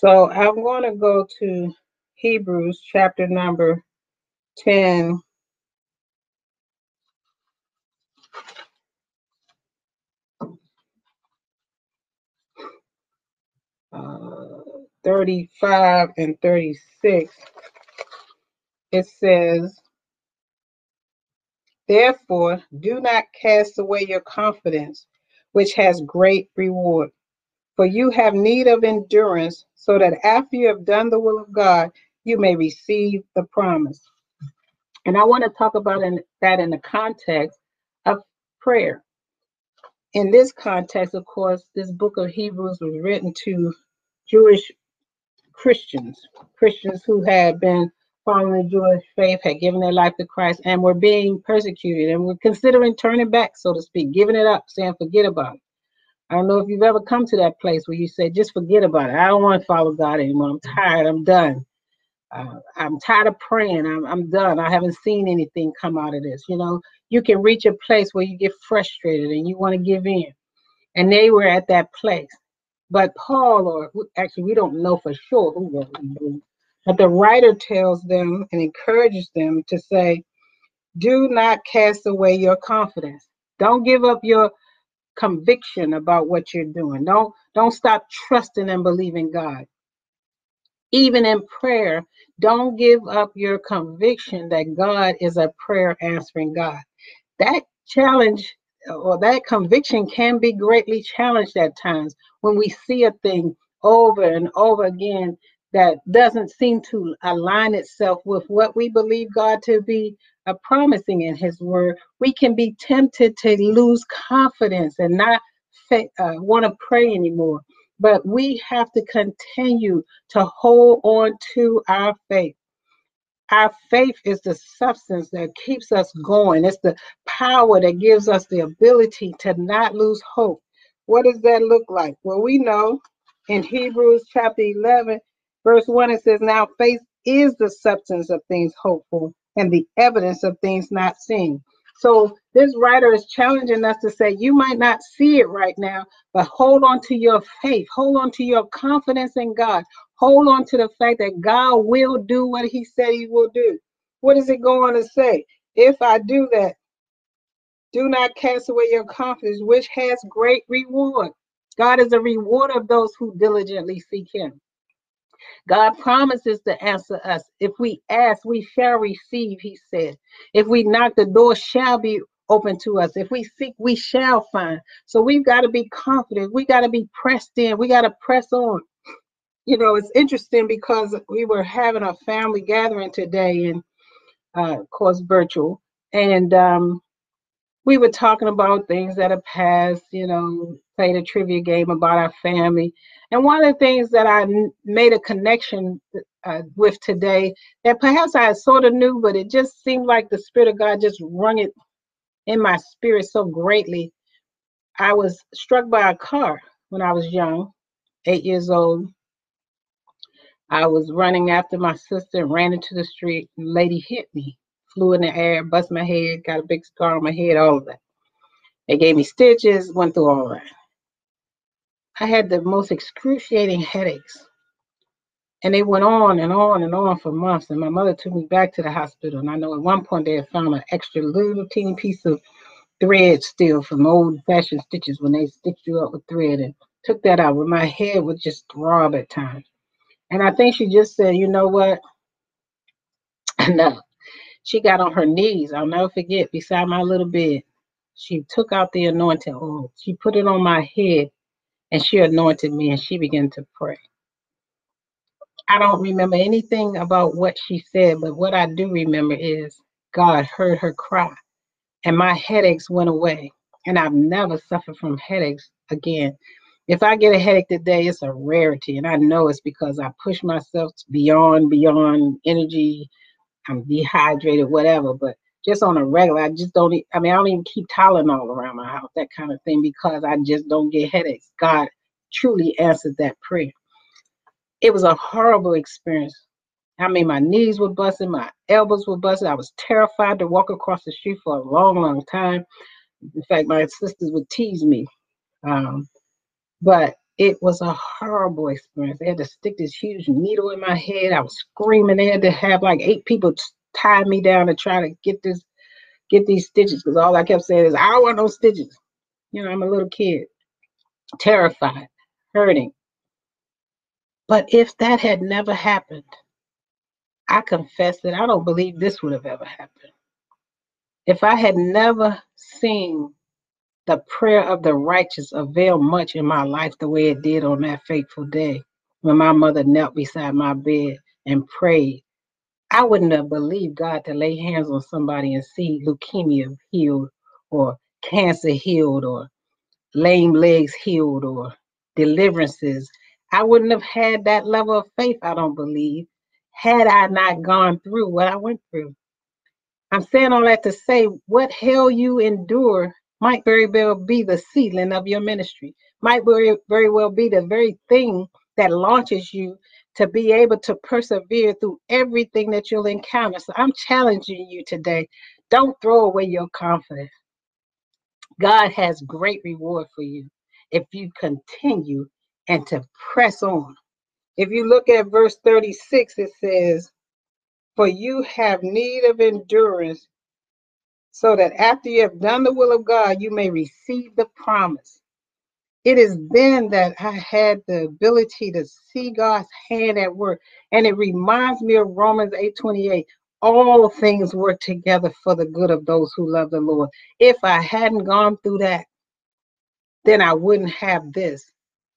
So I'm going to go to Hebrews chapter number 10. Uh, 35 and 36, it says, Therefore, do not cast away your confidence, which has great reward. For you have need of endurance, so that after you have done the will of God, you may receive the promise. And I want to talk about in, that in the context of prayer. In this context, of course, this book of Hebrews was written to Jewish Christians, Christians who had been following the Jewish faith, had given their life to Christ, and were being persecuted and were considering turning back, so to speak, giving it up, saying, forget about it. I don't know if you've ever come to that place where you say, just forget about it. I don't want to follow God anymore. I'm tired. I'm done. Uh, I'm tired of praying. I'm, I'm done. I haven't seen anything come out of this. You know, you can reach a place where you get frustrated and you want to give in. And they were at that place. But Paul, or actually, we don't know for sure who wrote Hebrews, but the writer tells them and encourages them to say, do not cast away your confidence. Don't give up your conviction about what you're doing. Don't don't stop trusting and believing God. Even in prayer, don't give up your conviction that God is a prayer answering God. That challenge or that conviction can be greatly challenged at times when we see a thing over and over again that doesn't seem to align itself with what we believe God to be promising in His Word, we can be tempted to lose confidence and not uh, want to pray anymore. But we have to continue to hold on to our faith. Our faith is the substance that keeps us going. It's the power that gives us the ability to not lose hope. What does that look like? Well, we know in Hebrews chapter 11, verse 1, it says, Now faith is the substance of things hoped for and the evidence of things not seen. So this writer is challenging us to say, you might not see it right now, but hold on to your faith, hold on to your confidence in God, hold on to the fact that God will do what he said he will do. What is it going to say? If I do that, do not cast away your confidence, which has great reward. God is a rewarder of those who diligently seek him. God promises to answer us. If we ask, we shall receive, he said. If we knock, the door shall be open to us. If we seek, we shall find. So we've got to be confident. We got to be pressed in. We got to press on. You know, it's interesting because we were having a family gathering today and uh, of course virtual. And um, we were talking about things that have passed, you know, played a trivia game about our family. And one of the things that I made a connection uh, with today that perhaps I sort of knew, but it just seemed like the Spirit of God just rung it in my spirit so greatly. I was struck by a car when I was young, eight years old. I was running after my sister and ran into the street. And lady hit me, flew in the air, bust my head, got a big scar on my head, all of that. They gave me stitches, went through all that. I had the most excruciating headaches. And they went on and on and on for months. And my mother took me back to the hospital. And I know at one point they had found an extra little teeny piece of thread still from old fashioned stitches when they stitched you up with thread and took that out. But my head would just throb at times. And I think she just said, you know what? no. She got on her knees. I'll never forget beside my little bed. She took out the anointing oil. She put it on my head and she anointed me and she began to pray. I don't remember anything about what she said, but what I do remember is God heard her cry and my headaches went away. And I've never suffered from headaches again. If I get a headache today, it's a rarity. And I know it's because I push myself beyond, beyond energy. I'm dehydrated, whatever. But just on a regular, I just don't, I mean, I don't even keep Tylenol around my house, that kind of thing, because I just don't get headaches. God truly answered that prayer. It was a horrible experience. I mean, my knees were busting, my elbows were busting. I was terrified to walk across the street for a long, long time. In fact, my sisters would tease me. Um, but It was a horrible experience. They had to stick this huge needle in my head. I was screaming. They had to have like eight people tie me down to try to get this, get these stitches. Because all I kept saying is, I don't want no stitches. You know, I'm a little kid, terrified, hurting. But if that had never happened, I confess that I don't believe this would have ever happened. If I had never seen the prayer of the righteous avail much in my life the way it did on that fateful day when my mother knelt beside my bed and prayed, I wouldn't have believed God to lay hands on somebody and see leukemia healed or cancer healed or lame legs healed or deliverances. I wouldn't have had that level of faith, I don't believe, had I not gone through what I went through. I'm saying all that to say what hell you endure might very well be the ceiling of your ministry, might very, very well be the very thing that launches you to be able to persevere through everything that you'll encounter. So I'm challenging you today. Don't throw away your confidence. God has great reward for you if you continue and to press on. If you look at verse 36, it says, For you have need of endurance, so that after you have done the will of God, you may receive the promise. It is then that I had the ability to see God's hand at work. And it reminds me of Romans 8 28. All things work together for the good of those who love the Lord. If I hadn't gone through that, then I wouldn't have this.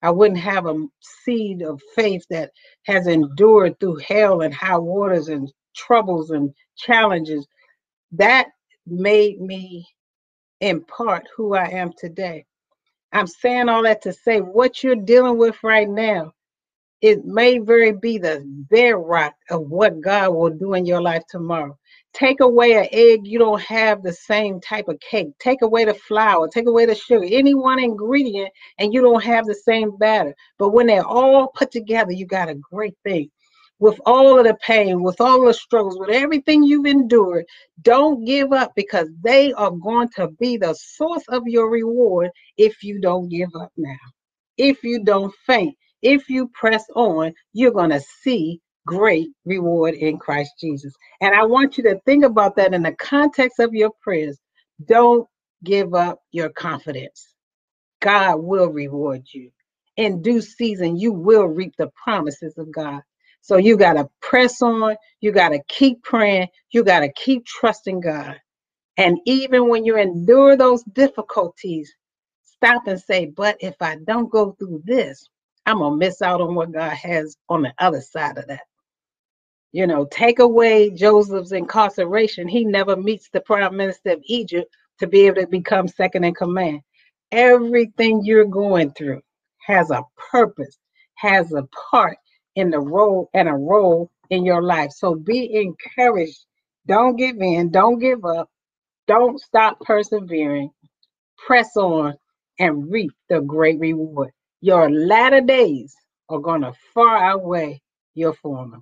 I wouldn't have a seed of faith that has endured through hell and high waters and troubles and challenges. That made me in part who I am today. I'm saying all that to say what you're dealing with right now it may very be the bedrock of what God will do in your life tomorrow. Take away an egg, you don't have the same type of cake. Take away the flour, take away the sugar, any one ingredient, and you don't have the same batter. But when they're all put together, you got a great thing. With all of the pain, with all the struggles, with everything you've endured, don't give up because they are going to be the source of your reward if you don't give up now. If you don't faint, if you press on, you're going to see great reward in Christ Jesus. And I want you to think about that in the context of your prayers. Don't give up your confidence. God will reward you. In due season, you will reap the promises of God. So you got to press on. You got to keep praying. You got to keep trusting God. And even when you endure those difficulties, stop and say, But if I don't go through this, I'm gonna miss out on what God has on the other side of that. You know, take away Joseph's incarceration. He never meets the prime minister of Egypt to be able to become second in command. Everything you're going through has a purpose, has a part in the role and a role in your life. So be encouraged. Don't give in, don't give up, don't stop persevering. Press on and reap the great reward. Your latter days are going to far outweigh your former.